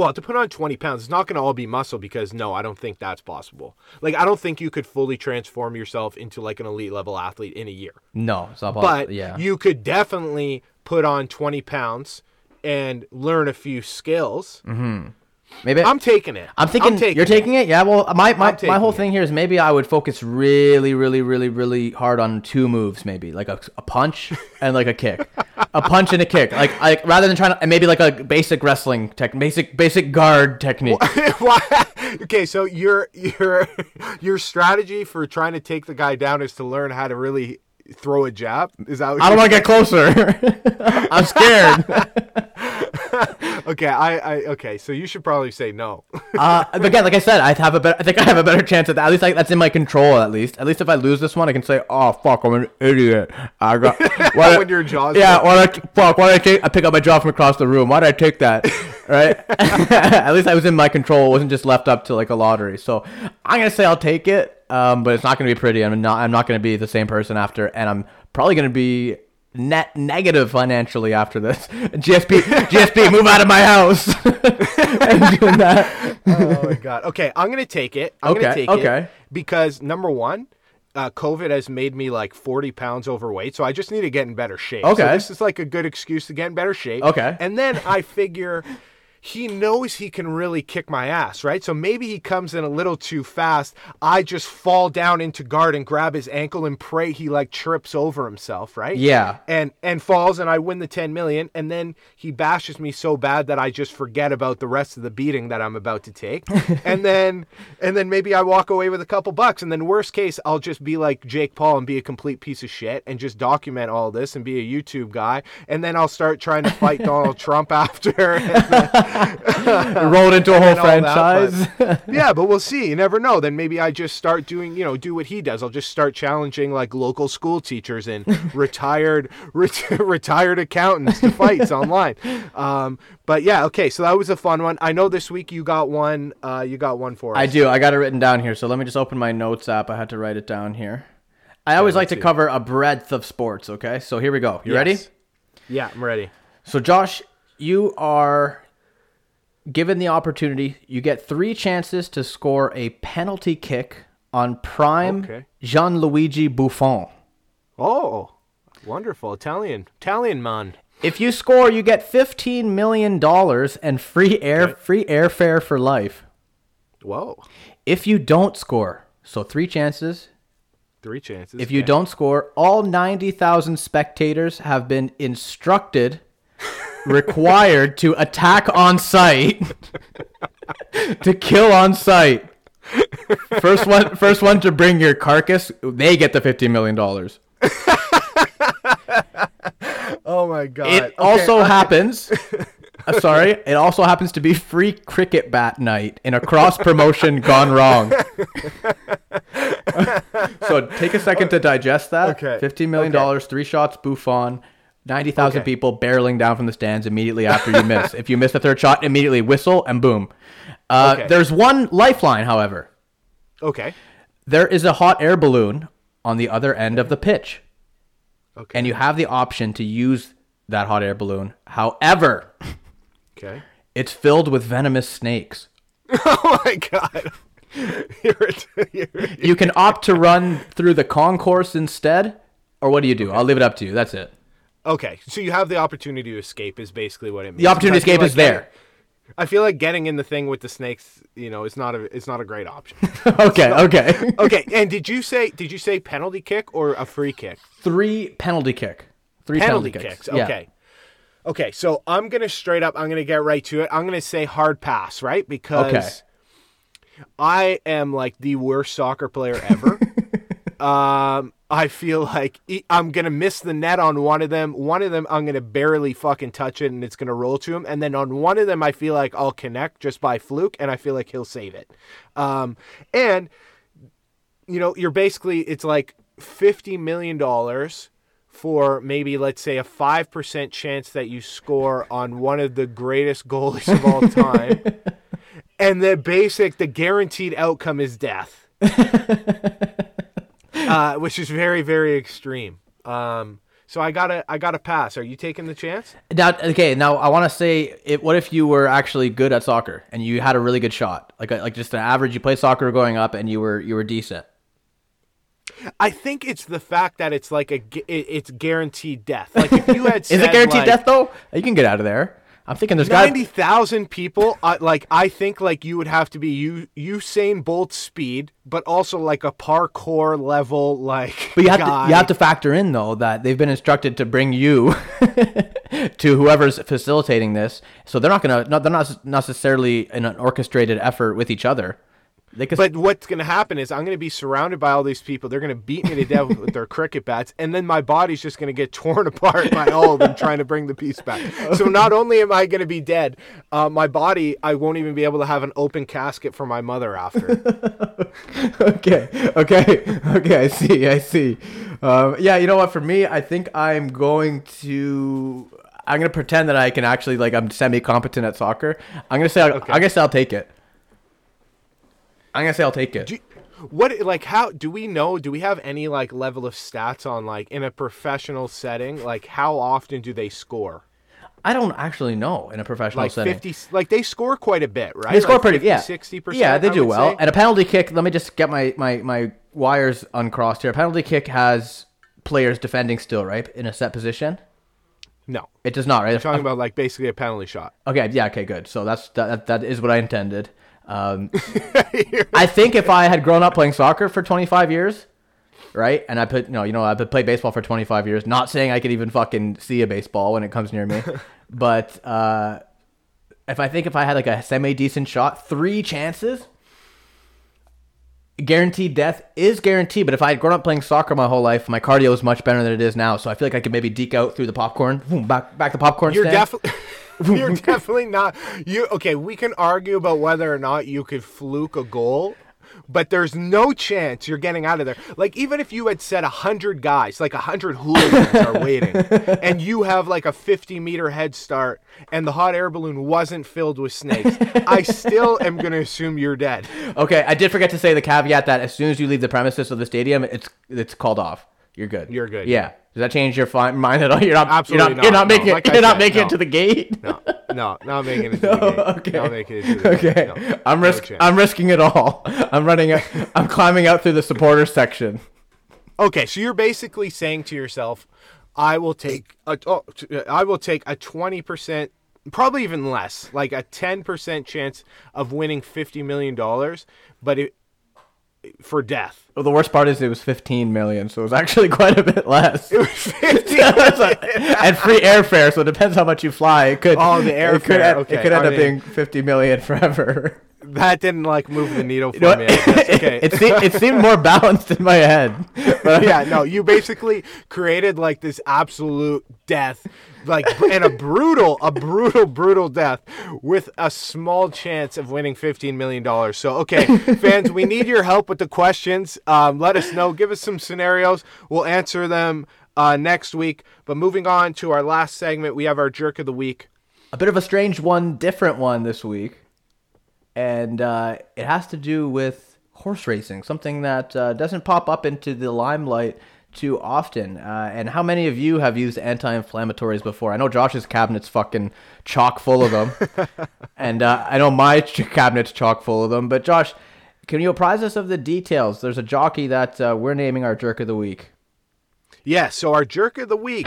Well, to put on 20 pounds, it's not going to all be muscle because no, I don't think that's possible. Like, I don't think you could fully transform yourself into like an elite level athlete in a year. No, it's not possible. But yeah. you could definitely put on 20 pounds and learn a few skills. Mm-hmm. Maybe I'm taking it. I'm thinking you're taking it. Yeah. Well, my my, my whole it. thing here is maybe I would focus really, really, really, really hard on two moves. Maybe like a, a punch and like a kick, a punch and a kick. Like like rather than trying to and maybe like a basic wrestling tech, basic basic guard technique. Okay, so your your your strategy for trying to take the guy down is to learn how to really throw a jab. Is that what I don't want to get closer. I'm scared. Okay, I, I okay. So you should probably say no. Uh, again, like I said, I have a better. I think I have a better chance at that. At least like, that's in my control. At least, at least if I lose this one, I can say, "Oh fuck, I'm an idiot." I got why When your jaw's Yeah, why did I fuck? Why did I take? I pick up my jaw from across the room. Why did I take that? Right. at least I was in my control. It wasn't just left up to like a lottery. So I'm gonna say I'll take it. Um, but it's not gonna be pretty. I'm not. I'm not gonna be the same person after, and I'm probably gonna be net negative financially after this. GSP, GSP, move out of my house. and doing that. oh my god. Okay, I'm gonna take it. I'm Okay, gonna take okay. it because number one, uh, COVID has made me like 40 pounds overweight, so I just need to get in better shape. So Okay. this is like a good excuse to get in better shape. Okay. And then I figure. He knows he can really kick my ass, right? So maybe he comes in a little too fast. I just fall down into guard and grab his ankle and pray he like trips over himself, right? Yeah. and and falls and I win the 10 million and then he bashes me so bad that I just forget about the rest of the beating that I'm about to take and then and then maybe I walk away with a couple bucks and then worst case I'll just be like Jake Paul and be a complete piece of shit and just document all this and be a YouTube guy and then I'll start trying to fight Donald Trump after and then- rolled into a whole and all that, franchise. yeah, but we'll see. You never know. Then maybe I just start doing, you know, do what he does. I'll just start challenging like local school teachers and retired ret- retired accountants to fights online. Um, but yeah, okay. So that was a fun one. I know this week you got one. Uh, you got one for us. I do. I got it written down here. So let me just open my notes app. I had to write it down here. I always like to see. cover a breadth of sports. Okay, so here we go. You ready? Yeah, I'm ready. So Josh, you are given the opportunity. You get three chances to score a penalty kick on prime Okay. Gianluigi Buffon. Oh, wonderful Italian Italian man. If you score, you get fifteen million dollars and free air free airfare for life. Whoa, If you don't score, so three chances. three chances. If you Okay. don't score, all 90,000 spectators have been instructed, required to attack on sight, to kill on sight. First one, first one to bring your carcass, they get the $50 million. oh my god, It Okay, also happens. uh, sorry, it also happens to be free cricket bat night in a cross promotion gone wrong. so take a second to digest that. Okay, Fifteen million dollars, three shots, Buffon. Ninety thousand Okay. people barreling down from the stands immediately after you miss. if you miss the third shot, immediately whistle and boom. Uh, Okay. There's one lifeline, however. okay, There is a hot air balloon on the other end of the pitch okay. and you have the option to use that hot air balloon. However, Okay. it's filled with venomous snakes. Oh my god. You're, you're, You can opt to run through the concourse instead, or what do you do? I'll leave it up to you. That's it. Okay, so you have the opportunity to escape is basically what it means. The opportunity to escape like is there. I feel like getting in the thing with the snakes, you know, is not a it's not a great option. okay, okay. okay, and did you say did you say penalty kick or a free kick? Three penalty kick. Three penalty, penalty, kicks. Yeah. Okay. Okay, so I'm gonna straight up. I'm gonna get right to it. I'm gonna say hard pass, right? Because Okay. I am like the worst soccer player ever. um, I feel like I'm gonna miss the net on one of them. One of them, I'm gonna barely fucking touch it, and it's gonna roll to him. And then on one of them, I feel like I'll connect just by fluke, and I feel like he'll save it. Um, and you know, you're basically it's like fifty million dollars for maybe let's say a five percent chance that you score on one of the greatest goalies of all time, and the basic, the guaranteed outcome is death, uh, which is very very extreme. Um, so I gotta I gotta pass. Are you taking the chance? Now, okay. Now, I want to say, it, what if you were actually good at soccer and you had a really good shot, like like just an average? You played soccer growing up and you were you were decent. I think it's the fact that it's like a it's guaranteed death. Like if you had Is it guaranteed like, death though? You can get out of there. I'm thinking there's got Ninety thousand people. Uh, like I think, like you would have to be U- Usain Bolt speed, but also like a parkour level, like. But you have guy. to you have to factor in though that they've been instructed to bring you to whoever's facilitating this, so they're not gonna not, they're not necessarily in an orchestrated effort with each other. But what's going to happen is I'm going to be surrounded by all these people. They're going to beat me to death with their cricket bats, and then my body's just going to get torn apart by all of them trying to bring the piece back. So not only am I going to be dead, uh, my body I won't even be able to have an open casket for my mother after. okay, okay, okay. I see, I see. Um, yeah, you know what? For me, I think I'm going to. I'm gonna pretend that I can actually like I'm semi competent at soccer. I'm gonna say Okay. I guess I'll take it. I'm gonna say I'll take it. Do, what like how do we know? Do we have any like level of stats on like in a professional setting? Like how often do they score? I don't actually know in a professional Like setting. fifty, like they score quite a bit, right? They score Like pretty, 50, yeah, 60 percent. Yeah, they do well. And a penalty kick. Let me just get my my my wires uncrossed here. A penalty kick has players defending still, right, in a set position. no, It does not, right? I'm talking about like basically a penalty shot. Okay, yeah, okay, good. So that's that. That is what I intended. Um, I think if I had grown up playing soccer for 25 years, right, and I put, you know, you know, I've played baseball for 25 years. Not saying I could even fucking see a baseball when it comes near me, but uh, if I think if I had like a semi decent shot, three chances, guaranteed death is guaranteed. But if I had grown up playing soccer my whole life, my cardio is much better than it is now. So I feel like I could maybe deke out through the popcorn, boom, back back the popcorn You're definitely. You're definitely not. You okay? We can argue about whether or not you could fluke a goal, but there's no chance you're getting out of there. Like even if you had said a hundred guys, like a hundred hooligans are waiting, and you have like a 50 meter head start, and the hot air balloon wasn't filled with snakes, I still am gonna assume you're dead. Okay, I did forget to say the caveat that as soon as you leave the premises of the stadium, it's it's called off. You're good. You're good, Yeah. Does that change your fi- mind at all? You're not Absolutely You're not, you're not, not no. making. Like you're not making no. it to the gate. No, no, not making it. To the gate. okay. Not making it to the Okay. gate. No, I'm no risk. I'm risking it all. I'm running. A, I'm climbing out through the supporter section. Okay, so you're basically saying to yourself, I will take a, oh, t- uh, I will take a 20%, probably even less, like a 10% chance of winning 50 million dollars, but it for death. Well, the worst part is it was 15 million, so it was actually quite a bit less. It was 50 and free airfare, so it depends how much you fly. It could. Oh, the It could, airfare, end- okay. it could end up being 50 million forever. that didn't like move the needle for You know, me. Okay. it, seemed, it seemed more balanced in my head. But yeah, no, you basically created like this absolute death, like and a brutal, a brutal, brutal death with a small chance of winning fifteen million dollars. So, okay, fans, we need your help with the questions. Um, let us know. Give us some scenarios. We'll answer them uh, next week. But moving on to our last segment, we have our jerk of the week. a bit of a strange one, different one this week, and uh, it has to do with horse racing, something that uh, doesn't pop up into the limelight too often. Uh, and how many of you have used anti-inflammatories before? I know Josh's cabinet's fucking chock full of them, and uh, I know my cabinet's chock full of them. But Josh, can you apprise us of the details? There's a jockey that uh, we're naming our jerk of the week. Yeah, so our jerk of the week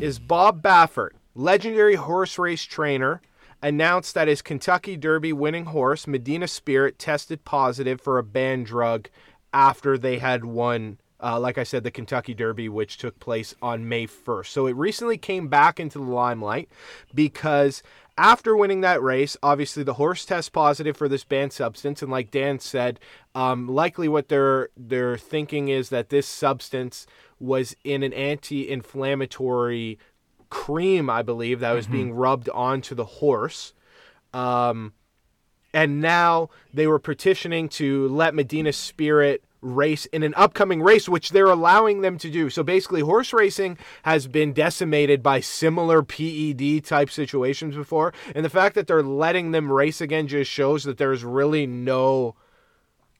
is Bob Baffert, legendary horse race trainer, announced that his Kentucky Derby winning horse, Medina Spirit, tested positive for a banned drug after they had won, uh, like I said, the Kentucky Derby, which took place on May 1st. So it recently came back into the limelight because after winning that race, obviously the horse tests positive for this banned substance, and like Dan said, um, likely what they're they're thinking is that this substance was in an anti-inflammatory cream, I believe, that was mm-hmm. being rubbed onto the horse. Um, and now they were petitioning to let Medina Spirit race in an upcoming race, which they're allowing them to do. So basically, horse racing has been decimated by similar PED type situations before. And the fact that they're letting them race again just shows that there's really no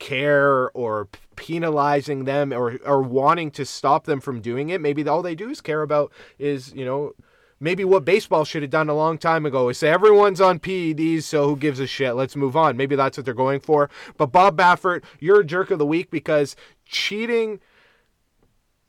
care or penalizing them or, or wanting to stop them from doing it. Maybe all they do is care about is, you know, maybe what baseball should have done a long time ago is say everyone's on PEDs, so who gives a shit? Let's move on. Maybe that's what they're going for. But Bob Baffert, you're a jerk of the week because cheating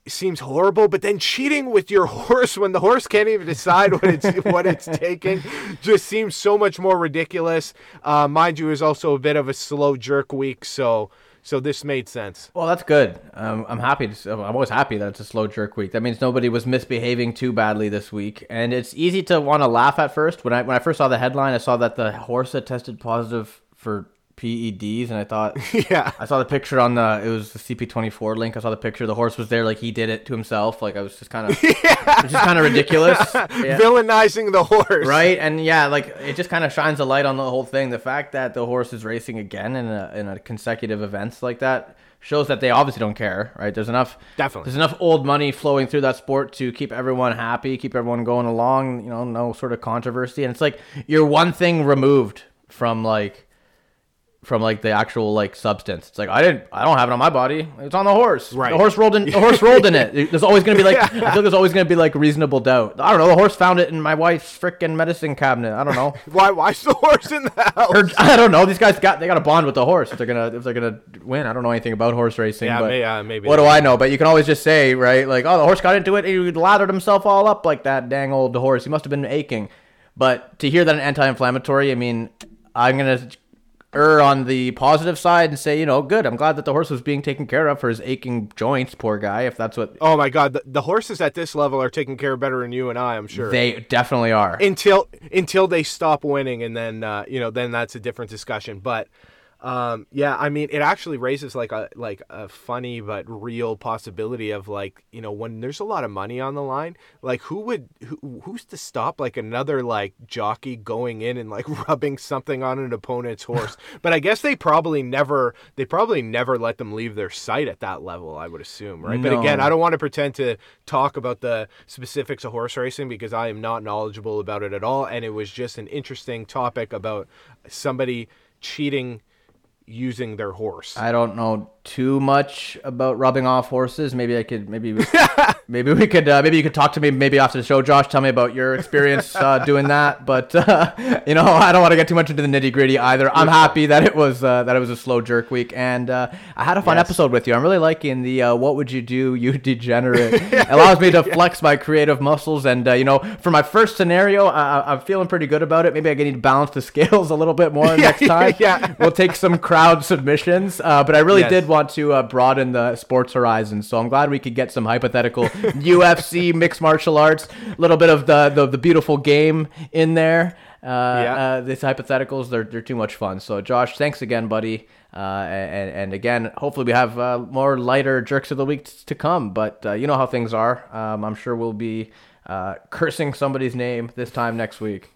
seems horrible, but then cheating with your horse when the horse can't even decide what it's what it's taking just seems so much more ridiculous. Uh, mind you, is also a bit of a slow jerk week, so so this made sense. Well, that's good. Um, I'm happy. To, I'm always happy that it's a slow jerk week. That means nobody was misbehaving too badly this week, and it's easy to want to laugh at first. When I when I first saw the headline, I saw that the horse had tested positive for PEDs, and I thought, yeah, I saw the picture on the it was the CP24 link. I saw the picture. The horse was there, like he did it to himself. Like I was just kind of, yeah. just kind of ridiculous, yeah. villainizing the horse, right? And yeah, like it just kind of shines a light on the whole thing. The fact that the horse is racing again in a in a consecutive events like that shows that they obviously don't care, right? There's enough definitely there's enough old money flowing through that sport to keep everyone happy, keep everyone going along. You know, no sort of controversy, and it's like you're one thing removed from like from like the actual like substance. It's like I didn't, I don't have it on my body. It's on the horse. Right. The horse rolled in. The horse rolled in it. There's always gonna be like. I feel there's always gonna be like reasonable doubt. I don't know. The horse found it in my wife's freaking medicine cabinet. I don't know. why? Why's the horse in the house? Or, I don't know. These guys got they got a bond with the horse. If they're gonna if they're gonna win. I don't know anything about horse racing. Yeah, but may, uh, maybe. What do I know? But you can always just say right, like, oh, the horse got into it. He lathered himself all up like that dang old horse. He must have been aching. But to hear that an anti-inflammatory, I mean, I'm gonna err on the positive side and say, you know, good. I'm glad that the horse was being taken care of for his aching joints. Poor guy. If that's what. Oh my God, the, the horses at this level are taken care of better than you and I. I'm sure they definitely are. Until until they stop winning, and then uh, you know, then that's a different discussion. But um, yeah, I mean, it actually raises like a like a funny but real possibility of like you know when there's a lot of money on the line, like who would who, who's to stop like another like jockey going in and like rubbing something on an opponent's horse? but I guess they probably never they probably never let them leave their sight at that level. I would assume, right? No. But again, I don't want to pretend to talk about the specifics of horse racing because I am not knowledgeable about it at all, and it was just an interesting topic about somebody cheating using their horse. I don't know too much about rubbing off horses. Maybe I could maybe maybe we could uh, maybe you could talk to me maybe after the show, Josh. Tell me about your experience uh, doing that. But uh, you know, I don't want to get too much into the nitty gritty either. I'm happy that it was uh, that it was a slow jerk week, and uh, I had a fun yes. episode with you. I'm really liking the uh, "What would you do, you degenerate." it allows me to flex my creative muscles, and you know, for my first scenario, I- am feeling pretty good about it. Maybe I need to balance the scales a little bit more next time. yeah, we'll take some crowd submissions, but I really yes. did want to uh, broaden the sports horizon. So I'm glad we could get some hypothetical UFC mixed martial arts, a little bit of the, the, the beautiful game in there. Uh, yeah. Uh, these hypotheticals, they're, they're too much fun. So, Josh, thanks again, buddy. Uh, and, and again, hopefully we have uh, more lighter jerks of the week to come. But uh, you know how things are. Um, I'm sure we'll be uh, cursing somebody's name this time next week.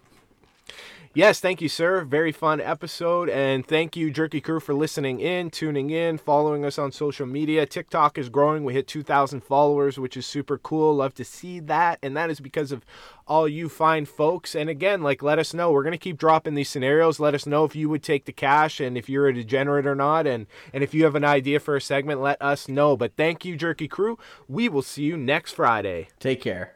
Yes, thank you, sir. Very fun episode. And thank you, Jerky Crew, for listening in, tuning in, following us on social media. TikTok is growing. We hit 2,000 followers, which is super cool. Love to see that. And that is because of all you fine folks. And again, like, let us know. We're going to keep dropping these scenarios. Let us know if you would take the cash and if you're a degenerate or not. And, and if you have an idea for a segment, let us know. But thank you, Jerky Crew. We will see you next Friday. Take care.